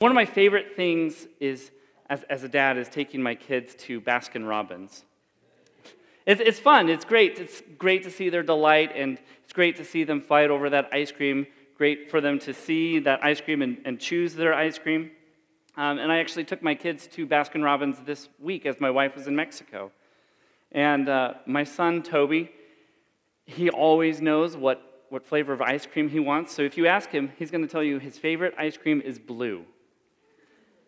One of my favorite things is, as, as a dad, is taking my kids to Baskin Robbins. It's, it's fun. It's great. It's great to see their delight, and it's great to see them fight over that ice cream. Great for them to see that ice cream and, and choose their ice cream. Um, and I actually took my kids to Baskin Robbins this week as my wife was in Mexico. And uh, my son, Toby, he always knows what, what flavor of ice cream he wants. So if you ask him, he's going to tell you his favorite ice cream is blue.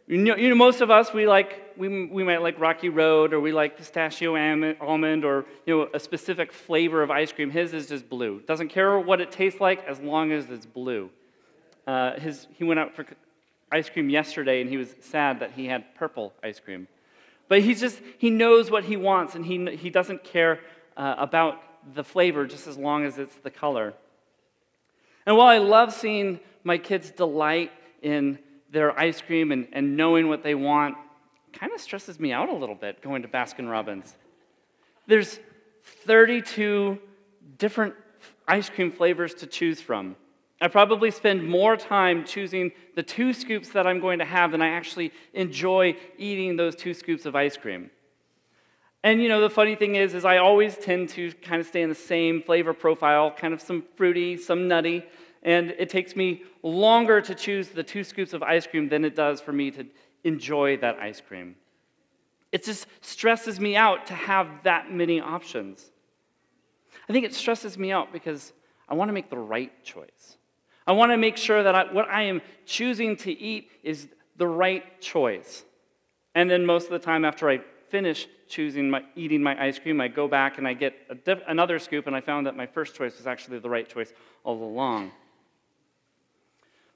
You know, you know, most of us, we like, we, we might like Rocky Road or we like pistachio almond or, you know, a specific flavor of ice cream. His is just blue. Doesn't care what it tastes like as long as it's blue. Uh, his, he went out for ice cream yesterday and he was sad that he had purple ice cream. But he's just, he knows what he wants and he, he doesn't care uh, about the flavor just as long as it's the color. And while I love seeing my kids delight in their ice cream and, and knowing what they want kind of stresses me out a little bit going to Baskin Robbins. There's 32 different ice cream flavors to choose from. I probably spend more time choosing the two scoops that I'm going to have than I actually enjoy eating those two scoops of ice cream. And you know, the funny thing is, is I always tend to kind of stay in the same flavor profile, kind of some fruity, some nutty, and it takes me longer to choose the two scoops of ice cream than it does for me to enjoy that ice cream. It just stresses me out to have that many options. I think it stresses me out because I want to make the right choice. I want to make sure that I, what I am choosing to eat is the right choice. And then most of the time, after I finish choosing my, eating my ice cream, I go back and I get diff, another scoop, and I found that my first choice was actually the right choice all along.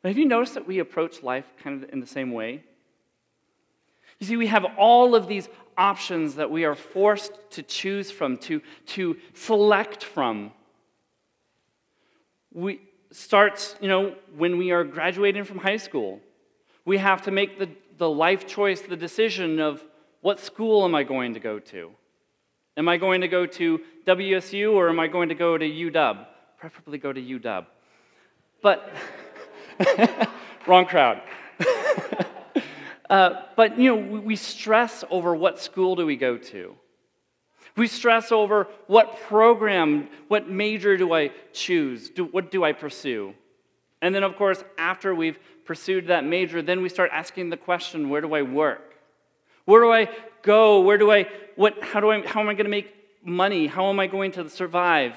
But have you noticed that we approach life kind of in the same way? You see, we have all of these options that we are forced to choose from, to, to select from. We starts, you know, when we are graduating from high school. We have to make the, the life choice, the decision of what school am I going to go to? Am I going to go to WSU or am I going to go to UW? Preferably go to UW. But Wrong crowd. uh, but, you know, we stress over what school do we go to. We stress over what program, what major do I choose? Do, what do I pursue? And then, of course, after we've pursued that major, then we start asking the question where do I work? Where do I go? Where do I, what, how, do I, how am I going to make money? How am I going to survive?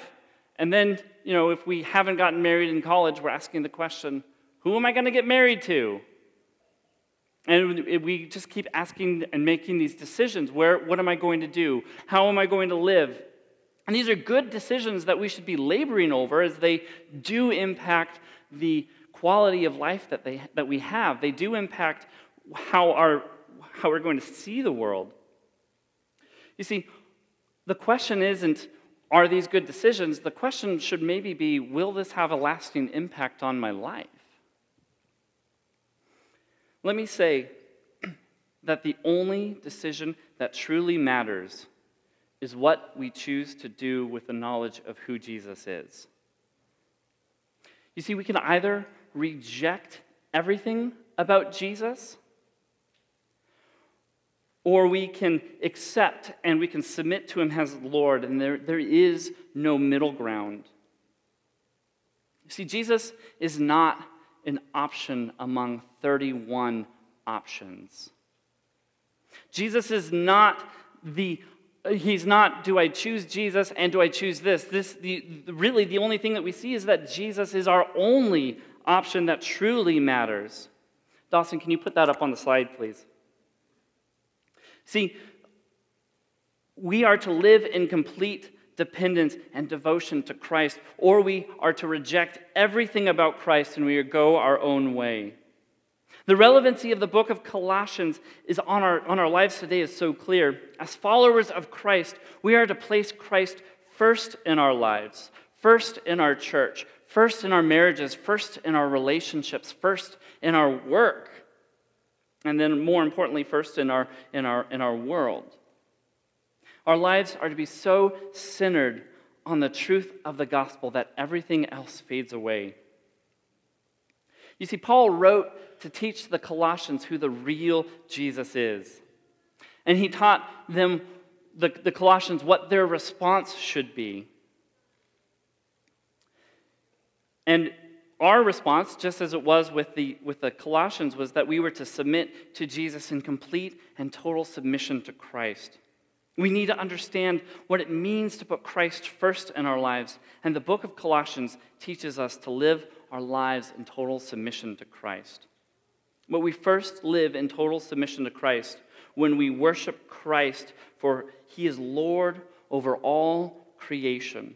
And then, you know, if we haven't gotten married in college, we're asking the question who am I going to get married to? And we just keep asking and making these decisions. Where, what am I going to do? How am I going to live? And these are good decisions that we should be laboring over as they do impact the quality of life that, they, that we have. They do impact how, our, how we're going to see the world. You see, the question isn't, are these good decisions? The question should maybe be, will this have a lasting impact on my life? Let me say that the only decision that truly matters is what we choose to do with the knowledge of who Jesus is. You see, we can either reject everything about Jesus, or we can accept and we can submit to him as Lord, and there, there is no middle ground. You see, Jesus is not an option among 31 options. Jesus is not the he's not do I choose Jesus and do I choose this? This the, really the only thing that we see is that Jesus is our only option that truly matters. Dawson, can you put that up on the slide, please? See, we are to live in complete dependence and devotion to Christ, or we are to reject everything about Christ and we go our own way. The relevancy of the book of Colossians is on our, on our lives today is so clear. As followers of Christ, we are to place Christ first in our lives, first in our church, first in our marriages, first in our relationships, first in our work, and then more importantly, first in our, in our, in our world. Our lives are to be so centered on the truth of the gospel that everything else fades away. You see, Paul wrote to teach the Colossians who the real Jesus is. And he taught them, the, the Colossians, what their response should be. And our response, just as it was with the, with the Colossians, was that we were to submit to Jesus in complete and total submission to Christ. We need to understand what it means to put Christ first in our lives. And the book of Colossians teaches us to live our lives in total submission to Christ. But we first live in total submission to Christ when we worship Christ, for he is Lord over all creation.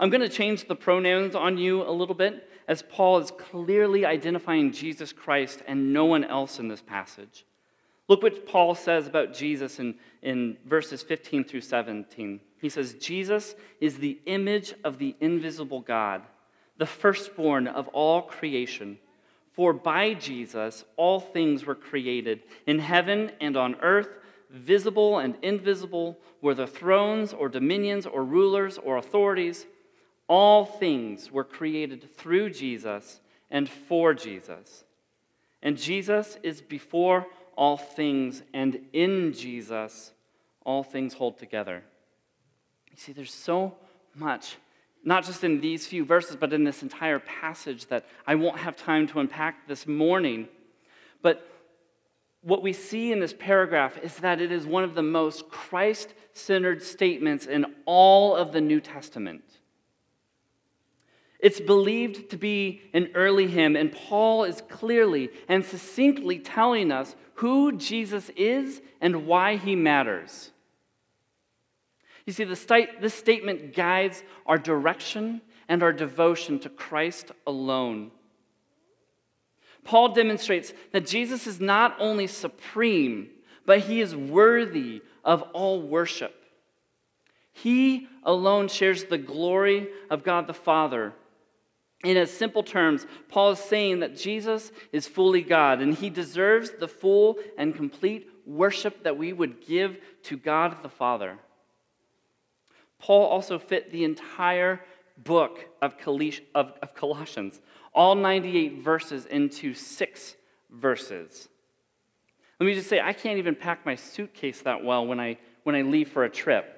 I'm going to change the pronouns on you a little bit, as Paul is clearly identifying Jesus Christ and no one else in this passage. Look what Paul says about Jesus in, in verses 15 through 17. He says, Jesus is the image of the invisible God, the firstborn of all creation. For by Jesus all things were created, in heaven and on earth, visible and invisible, whether thrones or dominions or rulers or authorities. All things were created through Jesus and for Jesus. And Jesus is before all things, and in Jesus, all things hold together. You see, there's so much, not just in these few verses, but in this entire passage that I won't have time to unpack this morning. But what we see in this paragraph is that it is one of the most Christ centered statements in all of the New Testament. It's believed to be an early hymn, and Paul is clearly and succinctly telling us who Jesus is and why he matters. You see, this statement guides our direction and our devotion to Christ alone. Paul demonstrates that Jesus is not only supreme, but he is worthy of all worship. He alone shares the glory of God the Father in as simple terms, Paul is saying that Jesus is fully God and he deserves the full and complete worship that we would give to God the Father. Paul also fit the entire book of, Colossians, all 98 verses, into six verses. Let me just say, I can't even pack my suitcase that well when I, when I leave for a trip.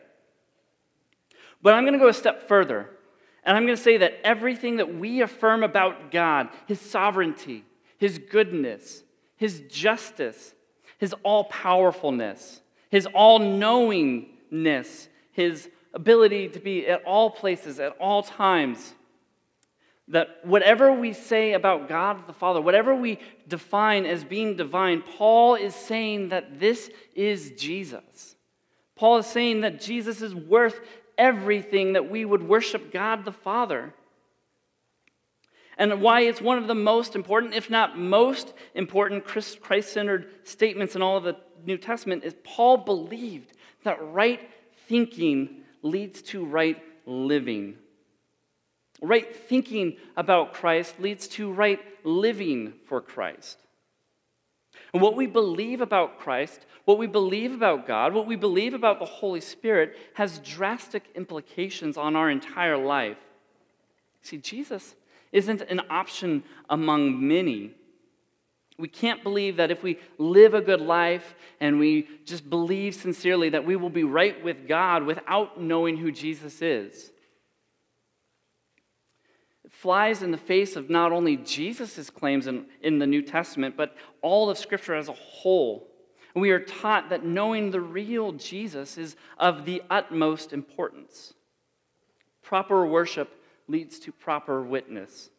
But I'm going to go a step further. And I'm going to say that everything that we affirm about God, his sovereignty, his goodness, his justice, his all powerfulness, his all knowingness, his ability to be at all places, at all times, that whatever we say about God the Father, whatever we define as being divine, Paul is saying that this is Jesus. Paul is saying that Jesus is worth everything that we would worship God the Father. And why it's one of the most important, if not most important, Christ centered statements in all of the New Testament is Paul believed that right thinking leads to right living. Right thinking about Christ leads to right living for Christ. And what we believe about Christ, what we believe about God, what we believe about the Holy Spirit has drastic implications on our entire life. See, Jesus isn't an option among many. We can't believe that if we live a good life and we just believe sincerely that we will be right with God without knowing who Jesus is flies in the face of not only Jesus' claims in, in the New Testament, but all of Scripture as a whole. We are taught that knowing the real Jesus is of the utmost importance. Proper worship leads to proper witness.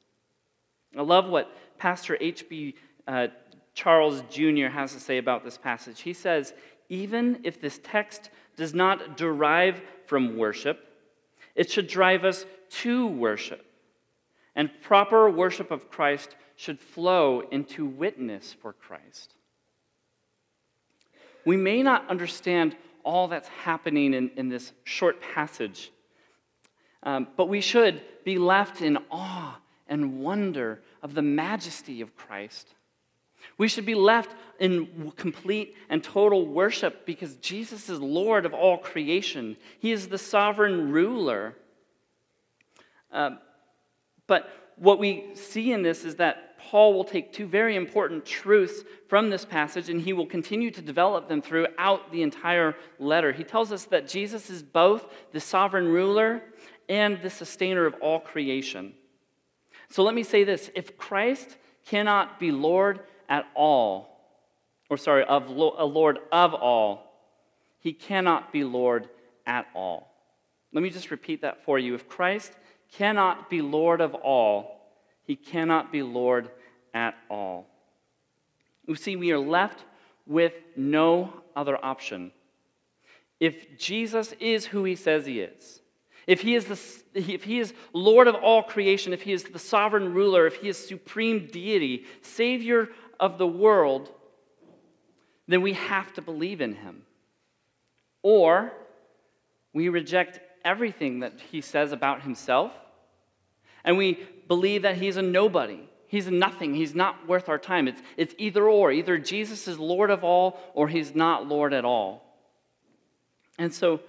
I love what Pastor H.B. Uh, Charles Jr. has to say about this passage. He says, even if this text does not derive from worship, it should drive us to worship. And proper worship of Christ should flow into witness for Christ. We may not understand all that's happening in, in this short passage, um, but we should be left in awe and wonder of the majesty of Christ. We should be left in complete and total worship because Jesus is Lord of all creation. He is the sovereign ruler. Uh, but what we see in this is that Paul will take two very important truths from this passage and he will continue to develop them throughout the entire letter. He tells us that Jesus is both the sovereign ruler and the sustainer of all creation. So let me say this if Christ cannot be Lord at all, or sorry, of a Lord of all, he cannot be Lord at all. Let me just repeat that for you. If Christ cannot be Lord of all, he cannot be Lord at all. You see, we are left with no other option. If Jesus is who he says he is, if he is, the, if he is Lord of all creation, if he is the sovereign ruler, if he is supreme deity, Savior of the world, then we have to believe in him. Or we reject everything that he says about himself, and we believe that he's a nobody. He's nothing. He's not worth our time. It's, it's either or. Either Jesus is Lord of all, or he's not Lord at all. And so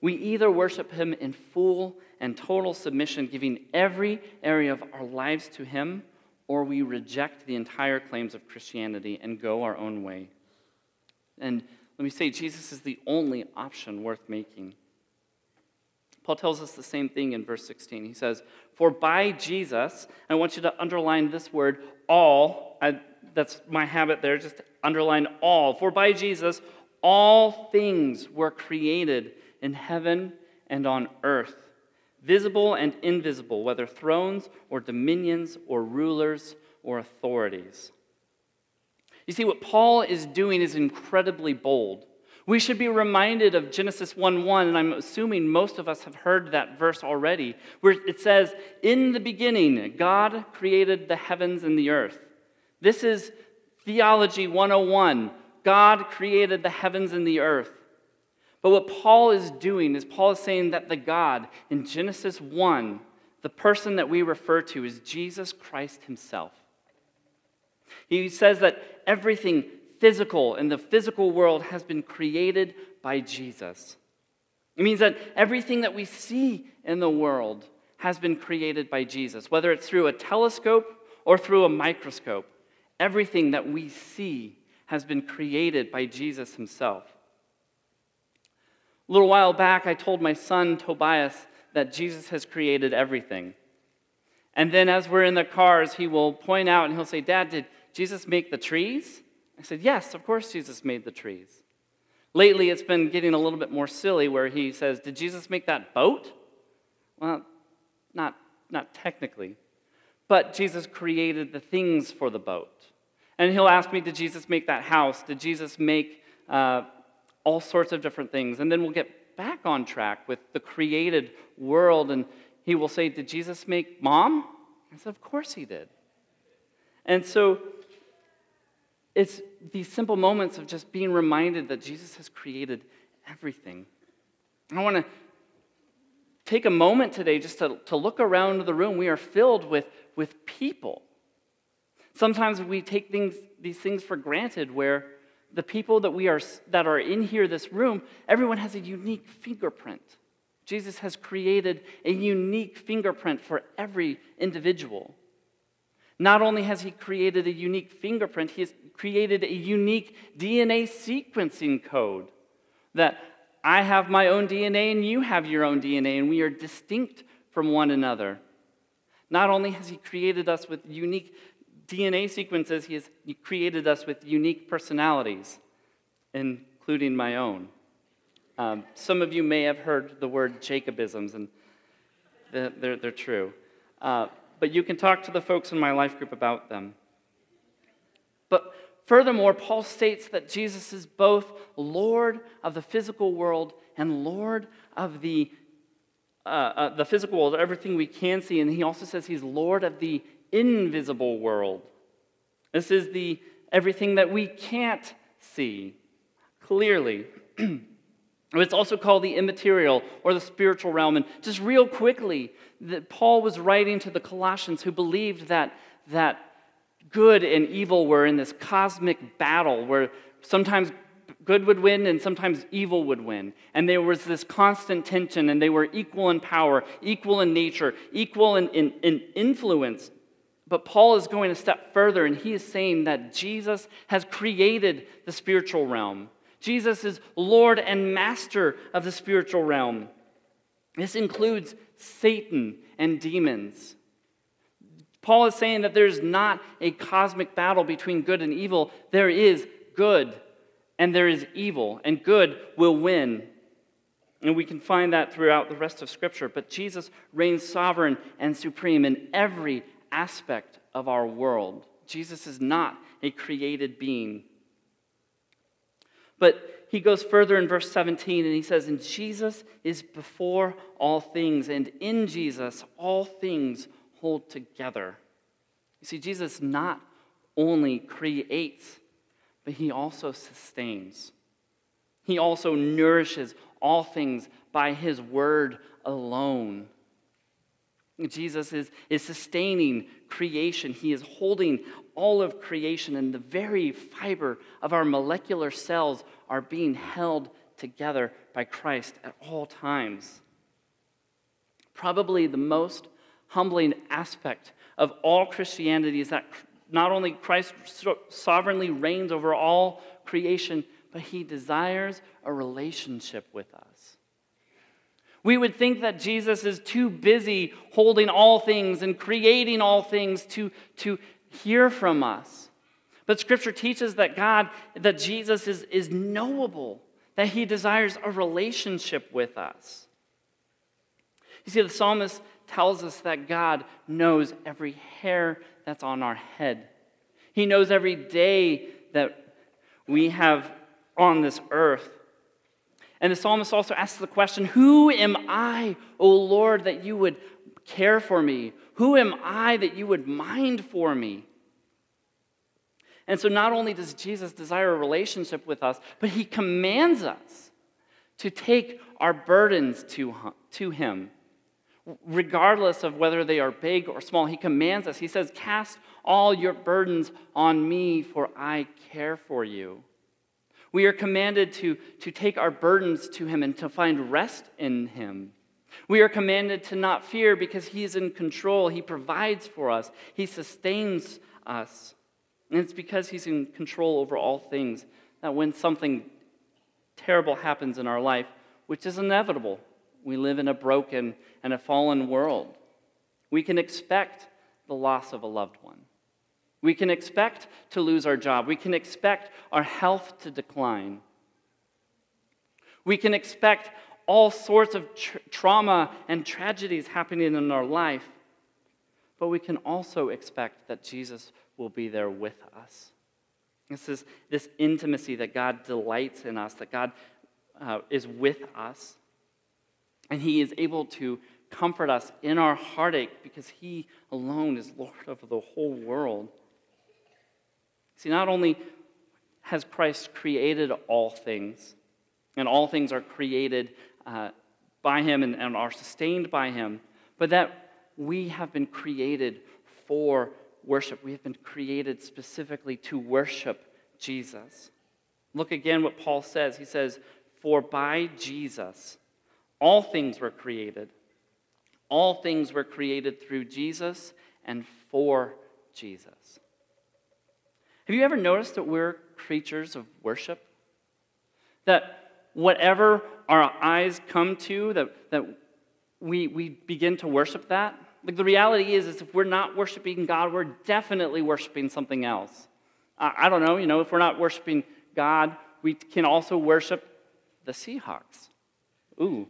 we either worship him in full and total submission, giving every area of our lives to him, or we reject the entire claims of Christianity and go our own way. And let me say, Jesus is the only option worth making. Paul tells us the same thing in verse 16. He says, For by Jesus, I want you to underline this word, all. I, that's my habit there, just underline all. For by Jesus, all things were created in heaven and on earth, visible and invisible, whether thrones or dominions or rulers or authorities. You see, what Paul is doing is incredibly bold. We should be reminded of Genesis 1 1, and I'm assuming most of us have heard that verse already, where it says, In the beginning, God created the heavens and the earth. This is Theology 101. God created the heavens and the earth. But what Paul is doing is, Paul is saying that the God in Genesis 1, the person that we refer to, is Jesus Christ himself. He says that everything physical and the physical world has been created by Jesus. It means that everything that we see in the world has been created by Jesus, whether it's through a telescope or through a microscope. Everything that we see has been created by Jesus himself. A little while back, I told my son Tobias that Jesus has created everything. And then as we're in the cars, he will point out and he'll say, Dad, did Jesus make the trees? I said, Yes, of course Jesus made the trees. Lately, it's been getting a little bit more silly where he says, Did Jesus make that boat? Well, not, not technically. But Jesus created the things for the boat. And he'll ask me, Did Jesus make that house? Did Jesus make uh, all sorts of different things? And then we'll get back on track with the created world. And he will say, Did Jesus make mom? I said, Of course he did. And so it's these simple moments of just being reminded that Jesus has created everything. I want to take a moment today just to, to look around the room. We are filled with, with people. Sometimes we take things, these things for granted where the people that, we are, that are in here, this room, everyone has a unique fingerprint. Jesus has created a unique fingerprint for every individual. Not only has he created a unique fingerprint, he has created a unique DNA sequencing code that I have my own DNA and you have your own DNA, and we are distinct from one another. Not only has he created us with unique DNA sequences, he has created us with unique personalities, including my own. Um, some of you may have heard the word Jacobisms, and they're, they're true. Uh, but you can talk to the folks in my life group about them. But furthermore, Paul states that Jesus is both Lord of the physical world and Lord of the, uh, uh, the physical world, everything we can see. And he also says he's Lord of the invisible world. This is the everything that we can't see clearly. It's also called the immaterial or the spiritual realm. And just real quickly, that Paul was writing to the Colossians who believed that, that good and evil were in this cosmic battle where sometimes good would win and sometimes evil would win. And there was this constant tension, and they were equal in power, equal in nature, equal in, in, in influence. But Paul is going a step further, and he is saying that Jesus has created the spiritual realm. Jesus is Lord and Master of the spiritual realm. This includes Satan and demons. Paul is saying that there's not a cosmic battle between good and evil. There is good and there is evil, and good will win. And we can find that throughout the rest of Scripture. But Jesus reigns sovereign and supreme in every aspect of our world. Jesus is not a created being. But he goes further in verse 17 and he says, And Jesus is before all things, and in Jesus all things hold together. You see, Jesus not only creates, but he also sustains. He also nourishes all things by his word alone. Jesus is, is sustaining creation. He is holding all of creation, and the very fiber of our molecular cells are being held together by Christ at all times. Probably the most humbling aspect of all Christianity is that not only Christ sovereignly reigns over all creation, but he desires a relationship with us. We would think that Jesus is too busy holding all things and creating all things to, to hear from us. But scripture teaches that God, that Jesus is, is knowable, that he desires a relationship with us. You see, the psalmist tells us that God knows every hair that's on our head. He knows every day that we have on this earth. And the psalmist also asks the question Who am I, O Lord, that you would care for me? Who am I that you would mind for me? And so, not only does Jesus desire a relationship with us, but he commands us to take our burdens to, to him regardless of whether they are big or small. He commands us. He says, Cast all your burdens on me, for I care for you. We are commanded to, to take our burdens to Him and to find rest in Him. We are commanded to not fear because He is in control. He provides for us, He sustains us. And it's because He's in control over all things that when something terrible happens in our life, which is inevitable, we live in a broken and a fallen world. We can expect the loss of a loved one. We can expect to lose our job. We can expect our health to decline. We can expect all sorts of tra- trauma and tragedies happening in our life. But we can also expect that Jesus will be there with us. This is this intimacy that God delights in us, that God uh, is with us. And He is able to comfort us in our heartache because He alone is Lord of the whole world. See, not only has Christ created all things, and all things are created uh, by Him and, and are sustained by Him, but that we have been created for worship. We have been created specifically to worship Jesus. Look again what Paul says. He says, For by Jesus all things were created. All things were created through Jesus and for Jesus. Have you ever noticed that we're creatures of worship? That whatever our eyes come to, that, that we, we begin to worship that? Like the reality is, is if we're not worshiping God, we're definitely worshiping something else. I, I don't know, you know, if we're not worshiping God, we can also worship the Seahawks. Ooh,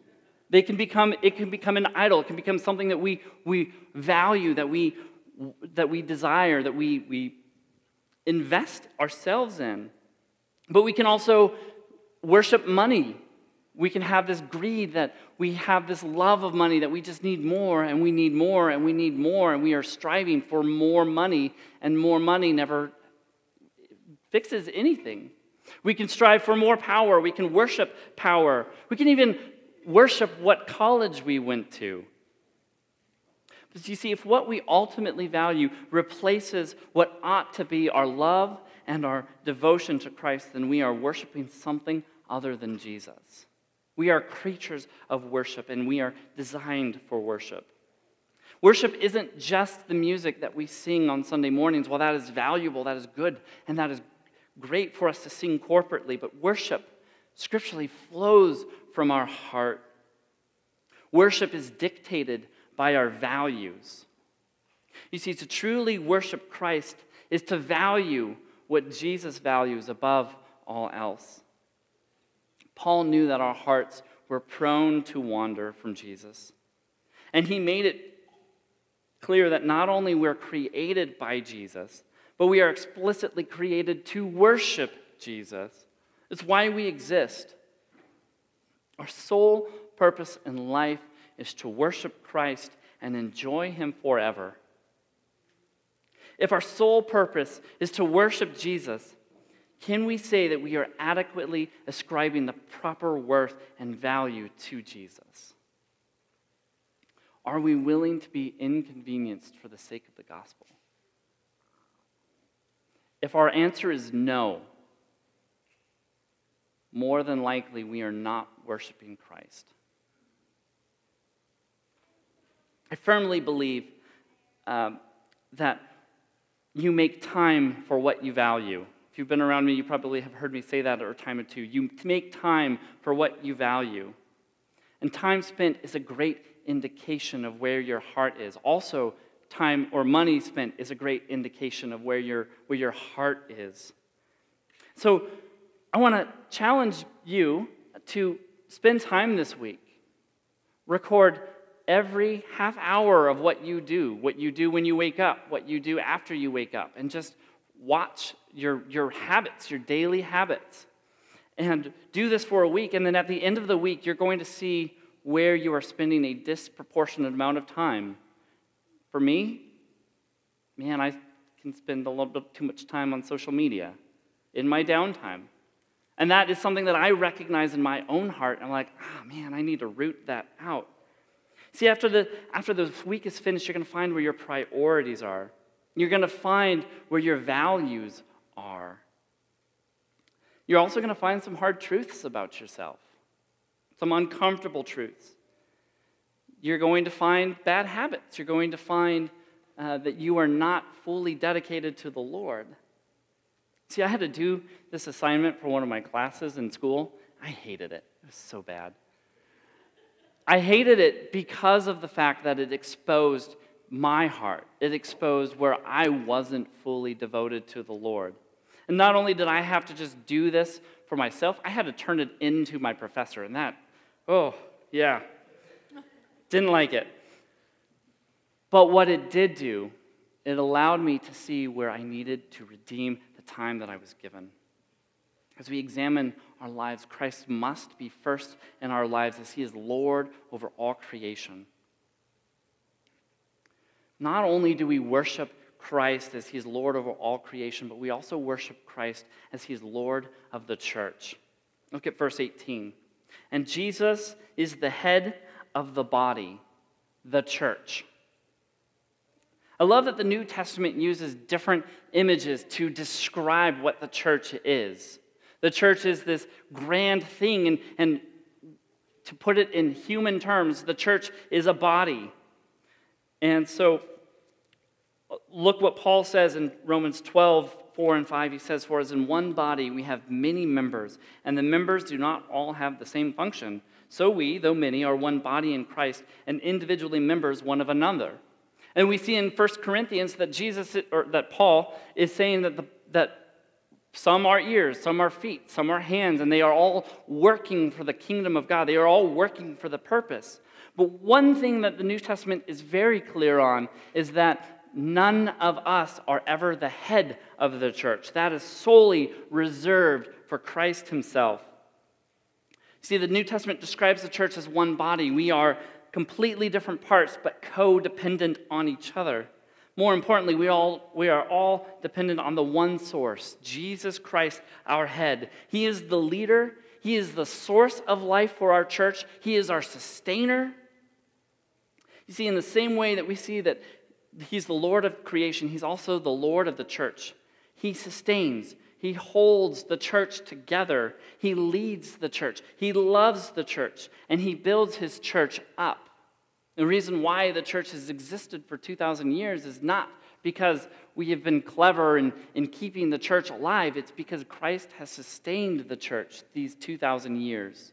they can become, it can become an idol. It can become something that we, we value, that we, that we desire, that we, we invest ourselves in. But we can also worship money. We can have this greed that we have this love of money that we just need more and we need more and we need more and we are striving for more money and more money never fixes anything. We can strive for more power. We can worship power. We can even worship what college we went to. Because you see, if what we ultimately value replaces what ought to be our love and our devotion to Christ, then we are worshiping something other than Jesus. We are creatures of worship and we are designed for worship. Worship isn't just the music that we sing on Sunday mornings. While that is valuable, that is good, and that is great for us to sing corporately, but worship scripturally flows from our heart. Worship is dictated by our values. You see, to truly worship Christ is to value what Jesus values above all else. Paul knew that our hearts were prone to wander from Jesus. And he made it clear that not only we're created by Jesus, but we are explicitly created to worship Jesus. It's why we exist. Our sole purpose in life is to worship Christ and enjoy Him forever. If our sole purpose is to worship Jesus, can we say that we are adequately ascribing the proper worth and value to Jesus? Are we willing to be inconvenienced for the sake of the gospel? If our answer is no, more than likely we are not worshiping Christ. I firmly believe um, that you make time for what you value. If you've been around me, you probably have heard me say that a time or two. You make time for what you value. And time spent is a great indication of where your heart is. Also, time or money spent is a great indication of where your, where your heart is. So, I want to challenge you to spend time this week. Record every half hour of what you do, what you do when you wake up, what you do after you wake up, and just watch your, your habits, your daily habits. And do this for a week, and then at the end of the week, you're going to see where you are spending a disproportionate amount of time. For me, man, I can spend a little bit too much time on social media in my downtime. And that is something that I recognize in my own heart. I'm like, oh man, I need to root that out. See, after the, after the week is finished, you're going to find where your priorities are. You're going to find where your values are. You're also going to find some hard truths about yourself, some uncomfortable truths. You're going to find bad habits. You're going to find uh, that you are not fully dedicated to the Lord. See, I had to do this assignment for one of my classes in school. I hated it, it was so bad. I hated it because of the fact that it exposed my heart. It exposed where I wasn't fully devoted to the Lord. And not only did I have to just do this for myself, I had to turn it into my professor. And that, oh, yeah, didn't like it. But what it did do, it allowed me to see where I needed to redeem the time that I was given. As we examine our lives, Christ must be first in our lives as He is Lord over all creation. Not only do we worship Christ as He is Lord over all creation, but we also worship Christ as He is Lord of the church. Look at verse 18. And Jesus is the head of the body, the church. I love that the New Testament uses different images to describe what the church is. The church is this grand thing, and, and to put it in human terms, the church is a body. And so, look what Paul says in Romans 12, 4 and 5. He says, For as in one body we have many members, and the members do not all have the same function. So we, though many, are one body in Christ, and individually members one of another. And we see in 1 Corinthians that Jesus, or that Paul is saying that, the, that some are ears, some are feet, some are hands, and they are all working for the kingdom of God. They are all working for the purpose. But one thing that the New Testament is very clear on is that none of us are ever the head of the church. That is solely reserved for Christ Himself. See, the New Testament describes the church as one body. We are completely different parts, but codependent on each other. More importantly, we, all, we are all dependent on the one source, Jesus Christ, our head. He is the leader, He is the source of life for our church, He is our sustainer. You see, in the same way that we see that He's the Lord of creation, He's also the Lord of the church. He sustains, He holds the church together, He leads the church, He loves the church, and He builds His church up. The reason why the church has existed for 2,000 years is not because we have been clever in, in keeping the church alive, it's because Christ has sustained the church these 2,000 years.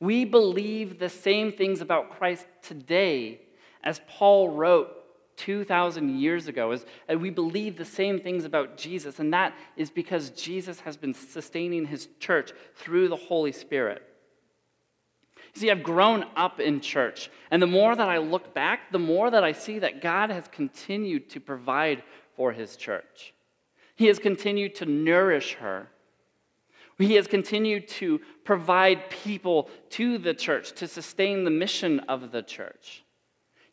We believe the same things about Christ today as Paul wrote 2,000 years ago. As, we believe the same things about Jesus, and that is because Jesus has been sustaining his church through the Holy Spirit. You see, I've grown up in church, and the more that I look back, the more that I see that God has continued to provide for his church. He has continued to nourish her. He has continued to provide people to the church to sustain the mission of the church.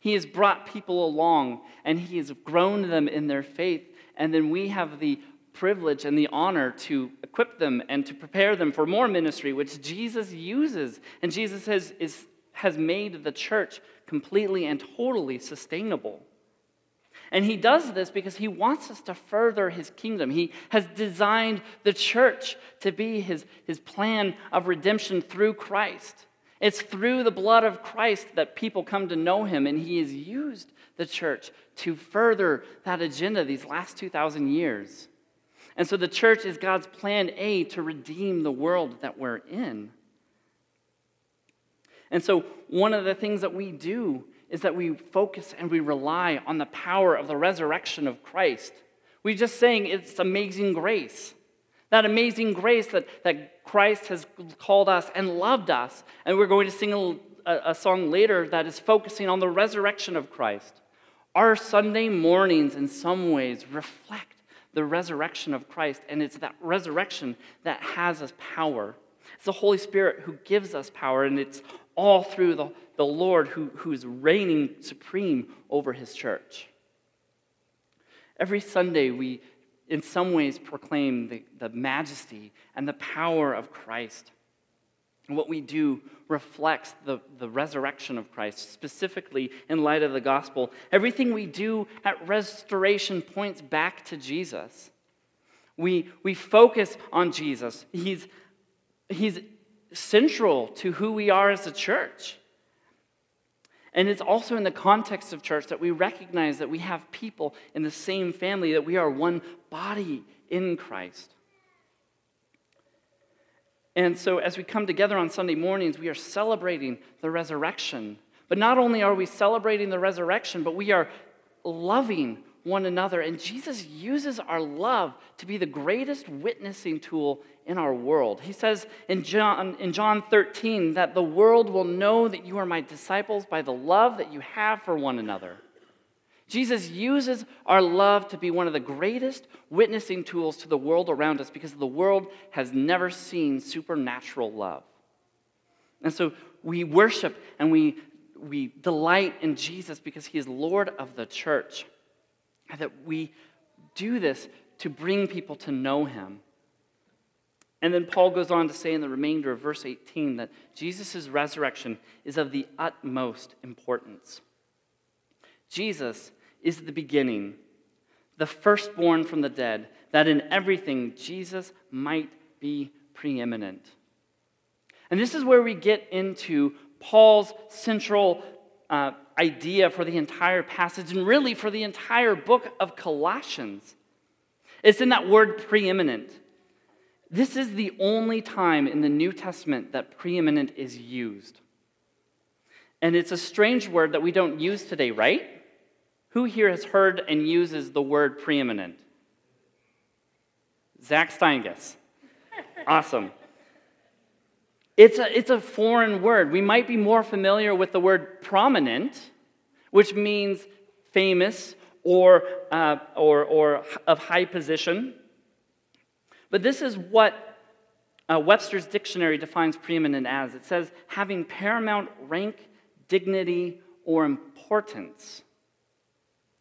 He has brought people along and he has grown them in their faith. And then we have the privilege and the honor to equip them and to prepare them for more ministry, which Jesus uses. And Jesus has, is, has made the church completely and totally sustainable. And he does this because he wants us to further his kingdom. He has designed the church to be his, his plan of redemption through Christ. It's through the blood of Christ that people come to know him, and he has used the church to further that agenda these last 2,000 years. And so the church is God's plan A to redeem the world that we're in. And so one of the things that we do is that we focus and we rely on the power of the resurrection of Christ. We're just saying it's amazing grace. That amazing grace that, that Christ has called us and loved us. And we're going to sing a, a song later that is focusing on the resurrection of Christ. Our Sunday mornings, in some ways, reflect the resurrection of Christ, and it's that resurrection that has us power. It's the Holy Spirit who gives us power, and it's all through the, the Lord who, who's reigning supreme over his church. Every Sunday, we, in some ways, proclaim the, the majesty and the power of Christ. And what we do reflects the, the resurrection of Christ, specifically in light of the gospel. Everything we do at restoration points back to Jesus. We, we focus on Jesus. He's, he's central to who we are as a church. And it's also in the context of church that we recognize that we have people in the same family, that we are one body in Christ. And so, as we come together on Sunday mornings, we are celebrating the resurrection. But not only are we celebrating the resurrection, but we are loving one another. And Jesus uses our love to be the greatest witnessing tool in our world. He says in John, in John 13 that the world will know that you are my disciples by the love that you have for one another. Jesus uses our love to be one of the greatest witnessing tools to the world around us because the world has never seen supernatural love. And so we worship and we, we delight in Jesus because he is Lord of the church. That we do this to bring people to know him. And then Paul goes on to say in the remainder of verse 18 that Jesus' resurrection is of the utmost importance. Jesus is the beginning, the firstborn from the dead, that in everything Jesus might be preeminent. And this is where we get into Paul's central uh, idea for the entire passage and really for the entire book of Colossians. It's in that word preeminent. This is the only time in the New Testament that preeminent is used. And it's a strange word that we don't use today, right? Who here has heard and uses the word preeminent? Zach Steinges. Awesome. It's a, it's a foreign word. We might be more familiar with the word prominent, which means famous or, uh, or, or of high position. But this is what uh, Webster's dictionary defines preeminent as it says having paramount rank, dignity, or importance.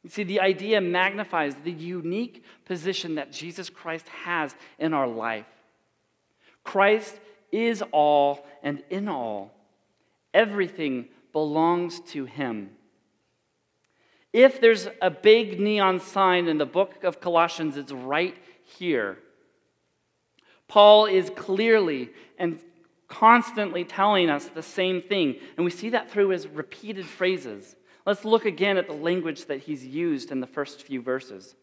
You see, the idea magnifies the unique position that Jesus Christ has in our life. Christ is all and in all. Everything belongs to him. If there's a big neon sign in the book of Colossians, it's right here. Paul is clearly and constantly telling us the same thing, and we see that through his repeated phrases. Let's look again at the language that he's used in the first few verses.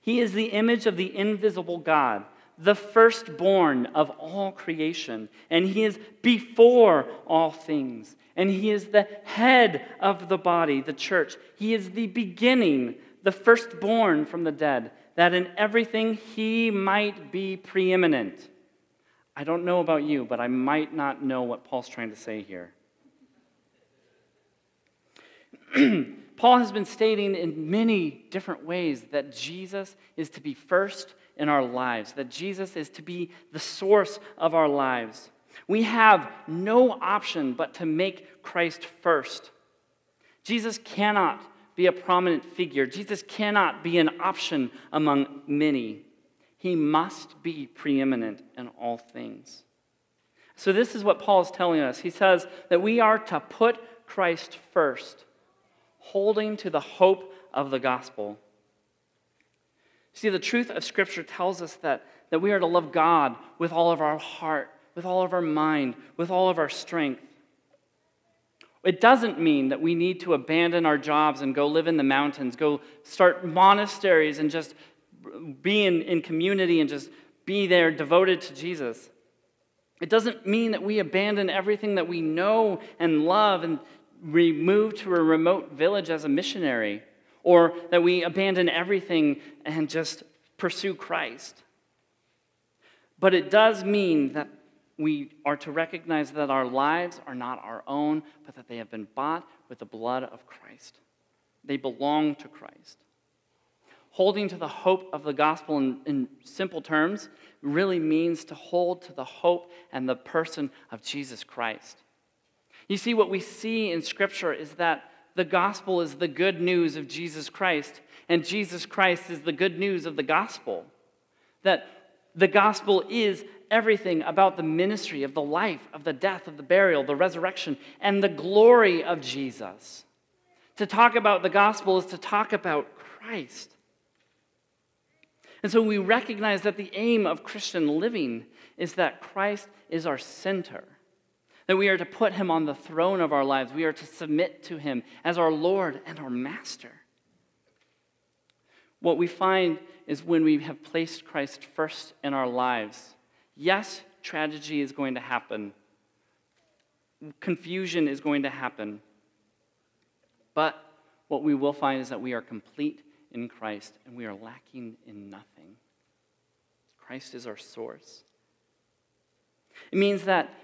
He is the image of the invisible God, the firstborn of all creation, and he is before all things, and he is the head of the body, the church. He is the beginning, the firstborn from the dead, that in everything he might be preeminent. I don't know about you, but I might not know what Paul's trying to say here. Paul has been stating in many different ways that Jesus is to be first in our lives, that Jesus is to be the source of our lives. We have no option but to make Christ first. Jesus cannot be a prominent figure, Jesus cannot be an option among many. He must be preeminent in all things. So, this is what Paul is telling us. He says that we are to put Christ first, holding to the hope of the gospel. See, the truth of Scripture tells us that, that we are to love God with all of our heart, with all of our mind, with all of our strength. It doesn't mean that we need to abandon our jobs and go live in the mountains, go start monasteries and just be in, in community and just be there devoted to Jesus. It doesn't mean that we abandon everything that we know and love and we move to a remote village as a missionary, or that we abandon everything and just pursue Christ. But it does mean that we are to recognize that our lives are not our own, but that they have been bought with the blood of Christ. They belong to Christ holding to the hope of the gospel in, in, simple terms really means to hold to the hope and the person of Jesus Christ. You see, what we see in Scripture is that the gospel is the good news of Jesus Christ, and Jesus Christ is the good news of the gospel. That the gospel is everything about the ministry of the life, of the death, of the burial, the resurrection, and the glory of Jesus. To talk about the gospel is to talk about Christ. And so we recognize that the aim of Christian living is that Christ is our center, that we are to put him on the throne of our lives, we are to submit to him as our Lord and our Master. What we find is when we have placed Christ first in our lives, yes, tragedy is going to happen, confusion is going to happen, but what we will find is that we are complete in Christ and we are lacking in nothing. Christ is our source. It means that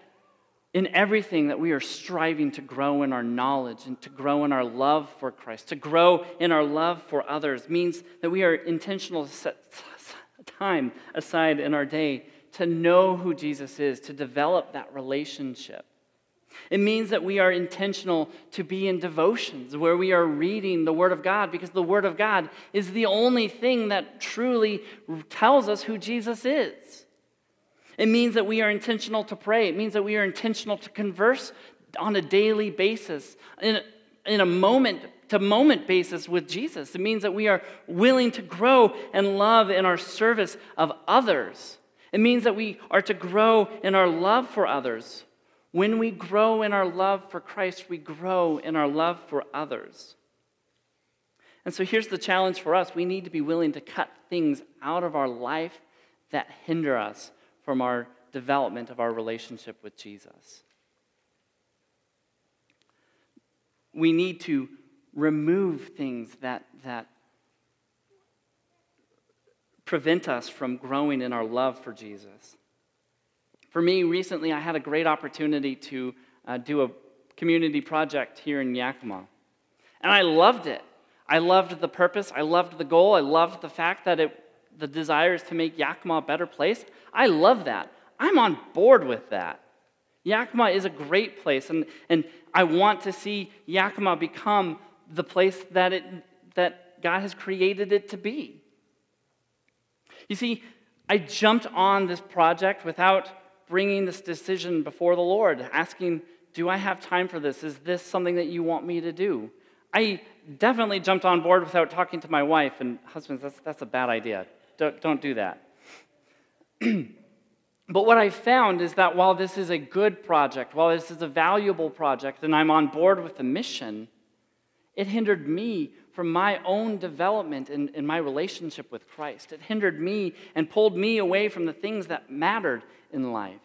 in everything that we are striving to grow in our knowledge and to grow in our love for Christ, to grow in our love for others, means that we are intentional to set time aside in our day to know who Jesus is, to develop that relationship. It means that we are intentional to be in devotions where we are reading the Word of God because the Word of God is the only thing that truly tells us who Jesus is. It means that we are intentional to pray. It means that we are intentional to converse on a daily basis, in a, in a moment to moment basis with Jesus. It means that we are willing to grow and love in our service of others. It means that we are to grow in our love for others. When we grow in our love for Christ, we grow in our love for others. And so here's the challenge for us we need to be willing to cut things out of our life that hinder us from our development of our relationship with Jesus. We need to remove things that, that prevent us from growing in our love for Jesus. For me, recently, I had a great opportunity to uh, do a community project here in Yakima. And I loved it. I loved the purpose. I loved the goal. I loved the fact that it, the desire is to make Yakima a better place. I love that. I'm on board with that. Yakima is a great place, and, and I want to see Yakima become the place that, it, that God has created it to be. You see, I jumped on this project without bringing this decision before the Lord, asking, Do I have time for this? Is this something that you want me to do? I definitely jumped on board without talking to my wife, and husbands, that's, that's a bad idea. Don't, don't do that. but what I found is that while this is a good project, while this is a valuable project, and I'm on board with the mission, it hindered me from my own development in, in my relationship with Christ. It hindered me and pulled me away from the things that mattered in life.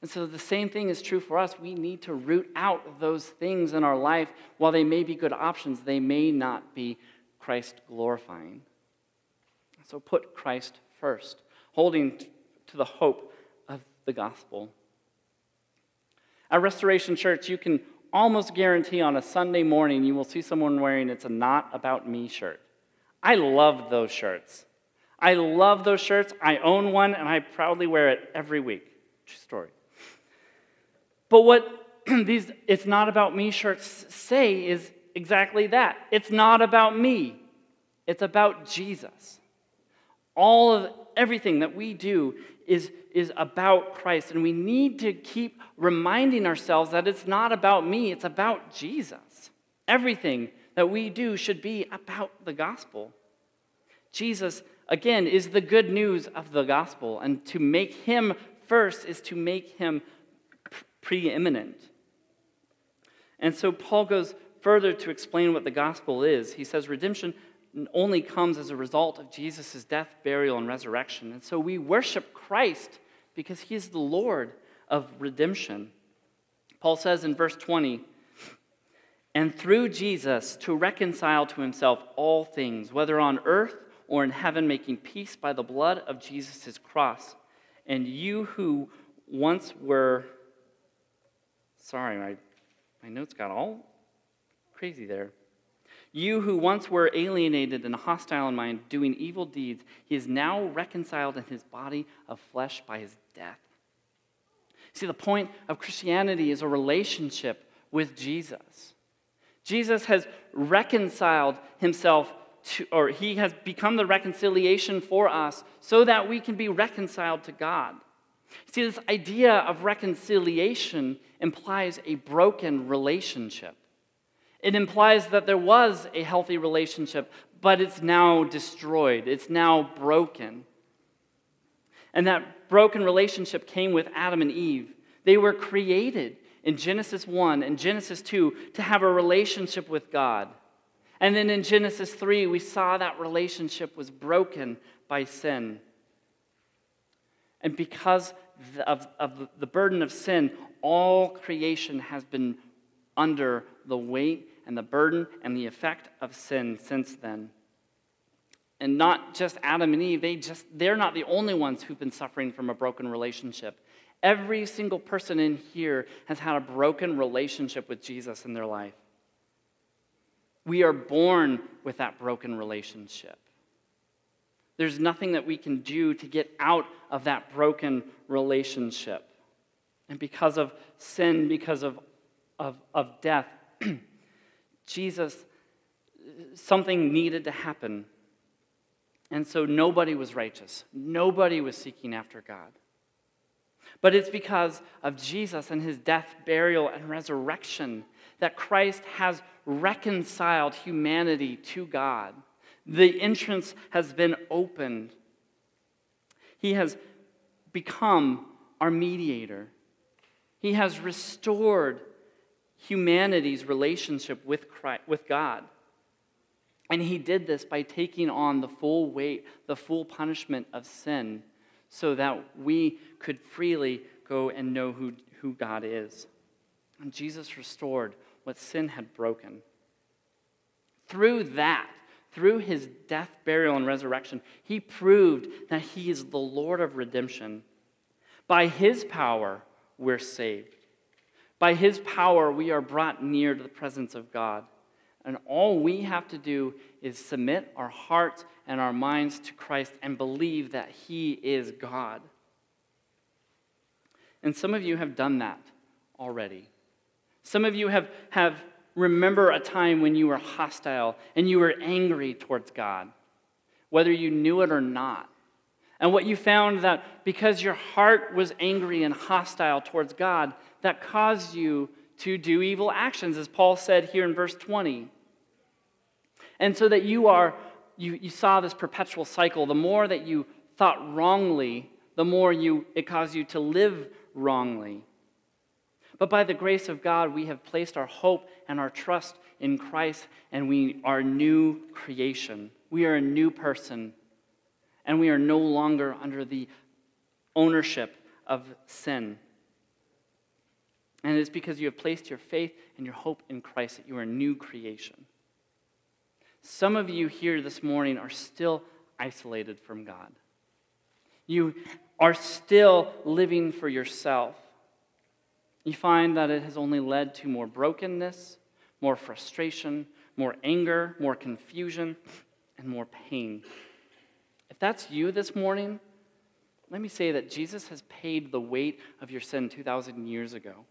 And so the same thing is true for us. We need to root out those things in our life. While they may be good options, they may not be Christ glorifying. So put Christ first, holding to the hope of the gospel. At Restoration Church, you can almost guarantee on a Sunday morning you will see someone wearing it's a not about me shirt. I love those shirts. I love those shirts. I own one and I proudly wear it every week. True story. But what these it's not about me shirts say is exactly that. It's not about me. It's about Jesus. All of everything that we do is, is about Christ. And we need to keep reminding ourselves that it's not about me, it's about Jesus. Everything that we do should be about the gospel. Jesus, again, is the good news of the gospel. And to make him first is to make him preeminent. And so Paul goes further to explain what the gospel is. He says, Redemption only comes as a result of Jesus' death, burial, and resurrection. And so we worship Christ because he is the Lord of redemption. Paul says in verse 20, and through Jesus to reconcile to himself all things, whether on earth or in heaven, making peace by the blood of Jesus' cross. And you who once were, sorry, my, my notes got all crazy there. You who once were alienated and hostile in mind, doing evil deeds, he is now reconciled in his body of flesh by his death. See, the point of Christianity is a relationship with Jesus. Jesus has reconciled himself to, or he has become the reconciliation for us so that we can be reconciled to God. See, this idea of reconciliation implies a broken relationship. It implies that there was a healthy relationship, but it's now destroyed, it's now broken. And that broken relationship came with Adam and Eve. They were created in Genesis 1 and Genesis 2 to have a relationship with God. And then in Genesis 3, we saw that relationship was broken by sin. And because of, of the burden of sin, all creation has been under the weight and the burden and the effect of sin since then. And not just Adam and Eve, they just they're not the only ones who've been suffering from a broken relationship. Every single person in here has had a broken relationship with Jesus in their life. We are born with that broken relationship. There's nothing that we can do to get out of that broken relationship. And because of sin, because of, of, of death, Jesus, something needed to happen. And so nobody was righteous, nobody was seeking after God. But it's because of Jesus and his death, burial, and resurrection that Christ has reconciled humanity to God. The entrance has been opened. He has become our mediator. He has restored humanity's relationship with, Christ, with God. And he did this by taking on the full weight, the full punishment of sin, so that we could freely go and know who, who God is. And Jesus restored what sin had broken. Through that, through his death, burial, and resurrection, he proved that he is the Lord of redemption. By his power, we're saved. By his power, we are brought near to the presence of God. And all we have to do is submit our hearts and our minds to Christ and believe that he is God. And some of you have done that already. Some of you have, have remember a time when you were hostile and you were angry towards God, whether you knew it or not. And what you found that because your heart was angry and hostile towards God, that caused you to do evil actions, as Paul said here in verse 20. And so that you are, you, you saw this perpetual cycle. The more that you thought wrongly, the more you, it caused you to live wrongly. But by the grace of God, we have placed our hope and our trust in Christ, and we are new creation. We are a new person, and we are no longer under the ownership of sin. And it's because you have placed your faith and your hope in Christ that you are a new creation. Some of you here this morning are still isolated from God. You are still living for yourself. You find that it has only led to more brokenness, more frustration, more anger, more confusion, and more pain. If that's you this morning, let me say that Jesus has paid the weight of your sin 2,000 years ago.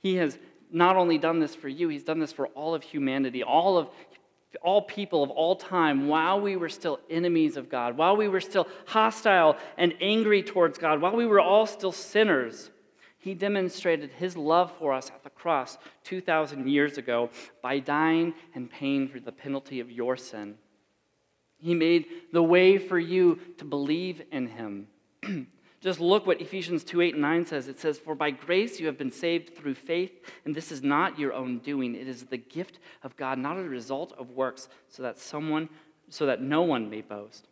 He has not only done this for you, he's done this for all of humanity, all of all people of all time, while we were still enemies of God, while we were still hostile and angry towards God, while we were all still sinners, he demonstrated his love for us at the cross 2,000 years ago by dying and paying for the penalty of your sin. He made the way for you to believe in him. Just look what Ephesians 2 8 and 9 says. It says, For by grace you have been saved through faith, and this is not your own doing. It is the gift of God, not a result of works, so that someone, so that no one may boast.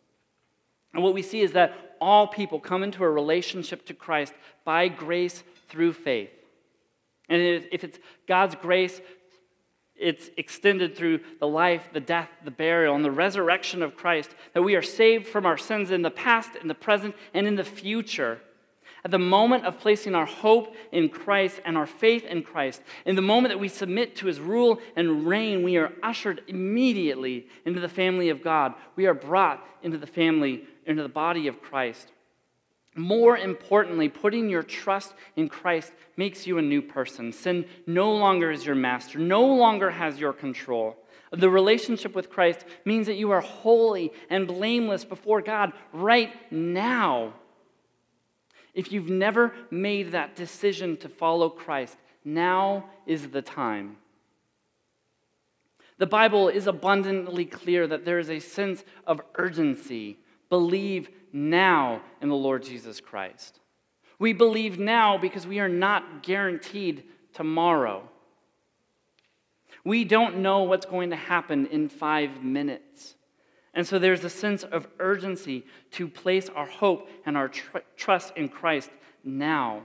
And what we see is that all people come into a relationship to Christ by grace through faith. And if it's God's grace it's extended through the life, the death, the burial, and the resurrection of Christ that we are saved from our sins in the past, in the present, and in the future. At the moment of placing our hope in Christ and our faith in Christ, in the moment that we submit to his rule and reign, we are ushered immediately into the family of God. We are brought into the family, into the body of Christ. More importantly, putting your trust in Christ makes you a new person. Sin no longer is your master, no longer has your control. The relationship with Christ means that you are holy and blameless before God right now. If you've never made that decision to follow Christ, now is the time. The Bible is abundantly clear that there is a sense of urgency. Believe now in the Lord Jesus Christ. We believe now because we are not guaranteed tomorrow. We don't know what's going to happen in five minutes. And so there's a sense of urgency to place our hope and our tr- trust in Christ now.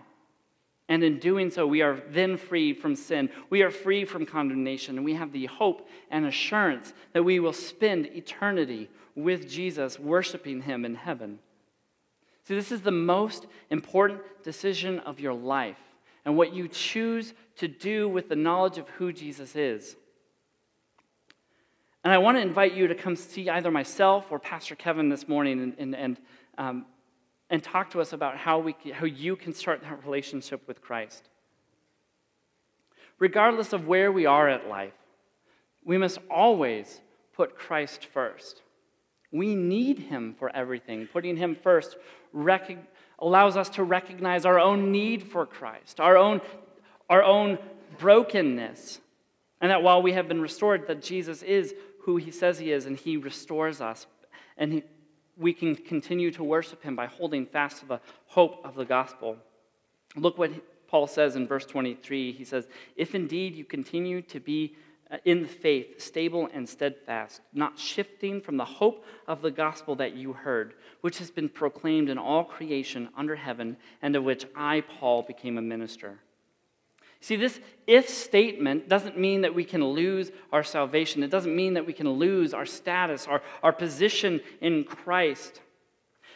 And in doing so, we are then free from sin. We are free from condemnation. And we have the hope and assurance that we will spend eternity with Jesus, worshiping him in heaven. See, this is the most important decision of your life and what you choose to do with the knowledge of who Jesus is. And I want to invite you to come see either myself or Pastor Kevin this morning and, and, and, um, and talk to us about how, we, how you can start that relationship with Christ. Regardless of where we are at life, we must always put Christ first. We need him for everything. Putting him first rec- allows us to recognize our own need for Christ, our own, our own brokenness. And that while we have been restored, that Jesus is who he says he is, and he restores us. And he, we can continue to worship him by holding fast to the hope of the gospel. Look what Paul says in verse 23. He says, If indeed you continue to be Uh, in the faith, stable and steadfast, not shifting from the hope of the gospel that you heard, which has been proclaimed in all creation under heaven, and of which I, Paul, became a minister. See, this if statement doesn't mean that we can lose our salvation. It doesn't mean that we can lose our status, our, our position in Christ.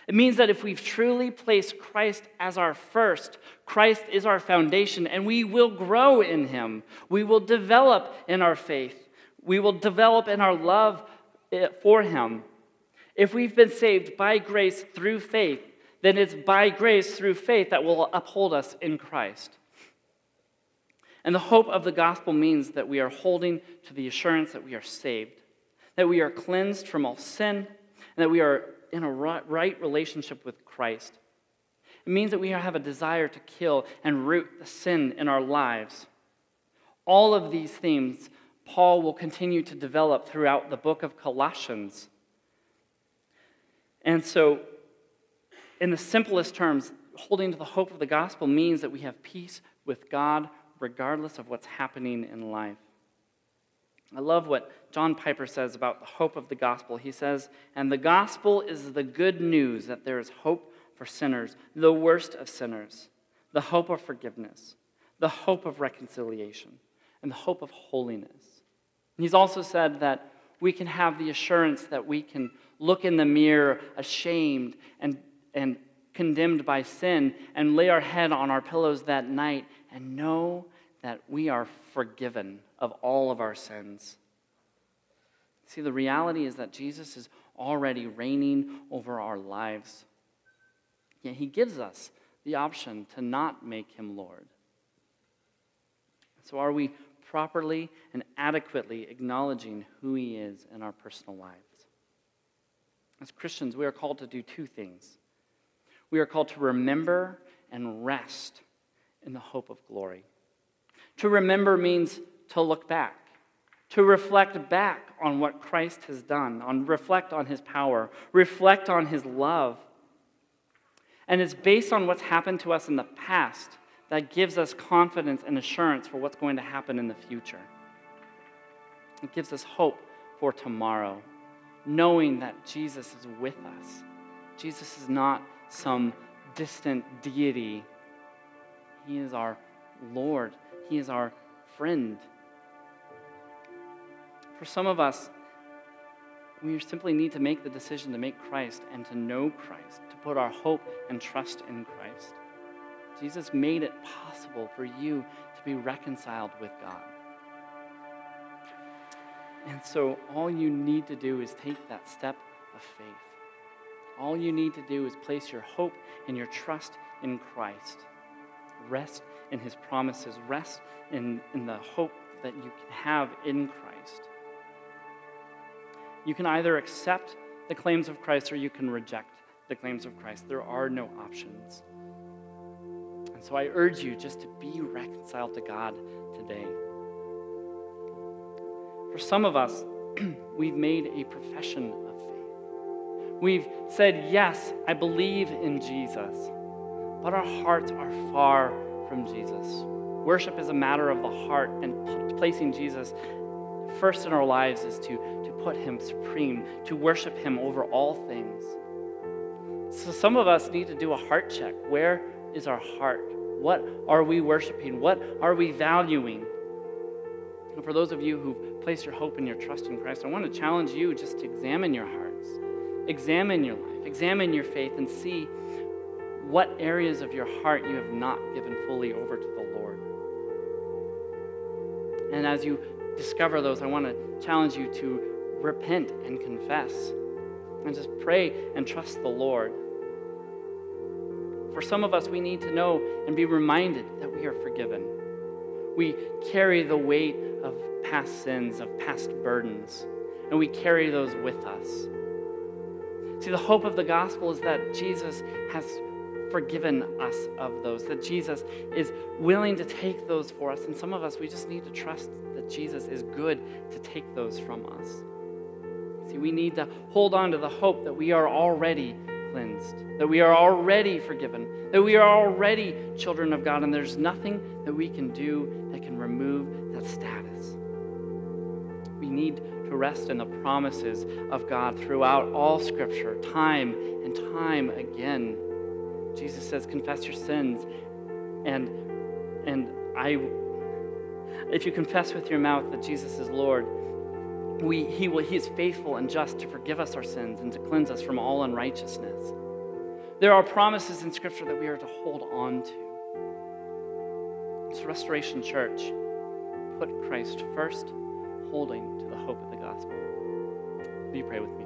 It means that if we've truly placed Christ as our first, Christ is our foundation, and we will grow in Him. We will develop in our faith. We will develop in our love eh, for Him. If we've been saved by grace through faith, then it's by grace through faith that will uphold us in Christ. And the hope of the gospel means that we are holding to the assurance that we are saved, that we are cleansed from all sin, and that we are in a right relationship with Christ. It means that we have a desire to kill and root the sin in our lives. All of these themes Paul will continue to develop throughout the book of Colossians. And so, in the simplest terms, holding to the hope of the gospel means that we have peace with God regardless of what's happening in life. I love what John Piper says about the hope of the gospel. He says, And the gospel is the good news that there is hope for sinners, the worst of sinners, the hope of forgiveness, the hope of reconciliation, and the hope of holiness. And he's also said that we can have the assurance that we can look in the mirror ashamed and, and condemned by sin and lay our head on our pillows that night and know that we are forgiven of all of our sins. See, the reality is that Jesus is already reigning over our lives. Yet he gives us the option to not make him Lord. So, are we properly and adequately acknowledging who he is in our personal lives? As Christians, we are called to do two things. We are called to remember and rest in the hope of glory. To remember means to look back, to reflect back on what Christ has done, on reflect on his power, reflect on his love. And it's based on what's happened to us in the past that gives us confidence and assurance for what's going to happen in the future. It gives us hope for tomorrow, knowing that Jesus is with us. Jesus is not some distant deity, He is our Lord, He is our friend. For some of us, we simply need to make the decision to make Christ and to know Christ, to put our hope and trust in Christ. Jesus made it possible for you to be reconciled with God. And so all you need to do is take that step of faith. All you need to do is place your hope and your trust in Christ. Rest in his promises, rest in, in the hope that you can have in Christ. You can either accept the claims of Christ or you can reject the claims of Christ. There are no options. And so I urge you just to be reconciled to God today. For some of us, we've made a profession of faith. We've said, Yes, I believe in Jesus, but our hearts are far from Jesus. Worship is a matter of the heart, and placing Jesus first in our lives is to, to put him supreme, to worship him over all things. So some of us need to do a heart check. Where is our heart? What are we worshiping? What are we valuing? And for those of you who've placed your hope and your trust in Christ, I want to challenge you just to examine your hearts, examine your life, examine your faith, and see what areas of your heart you have not given fully over to the Lord. And as you discover those, I want to challenge you to repent and confess and just pray and trust the Lord. For some of us, we need to know and be reminded that we are forgiven. We carry the weight of past sins, of past burdens, and we carry those with us. See, the hope of the gospel is that Jesus has forgiven us of those, that Jesus is willing to take those for us. And some of us, we just need to trust that Jesus is good to take those from us. See, we need to hold on to the hope that we are already cleansed, that we are already forgiven, that we are already children of God, and there's nothing that we can do that can remove that status. We need to rest in the promises of God throughout all Scripture, time and time again. Jesus says, Confess your sins, and, and I, if you confess with your mouth that Jesus is Lord, we, he, will, he is faithful and just to forgive us our sins and to cleanse us from all unrighteousness. There are promises in Scripture that we are to hold on to. It's Restoration Church. Put Christ first, holding to the hope of the gospel. Will you pray with me?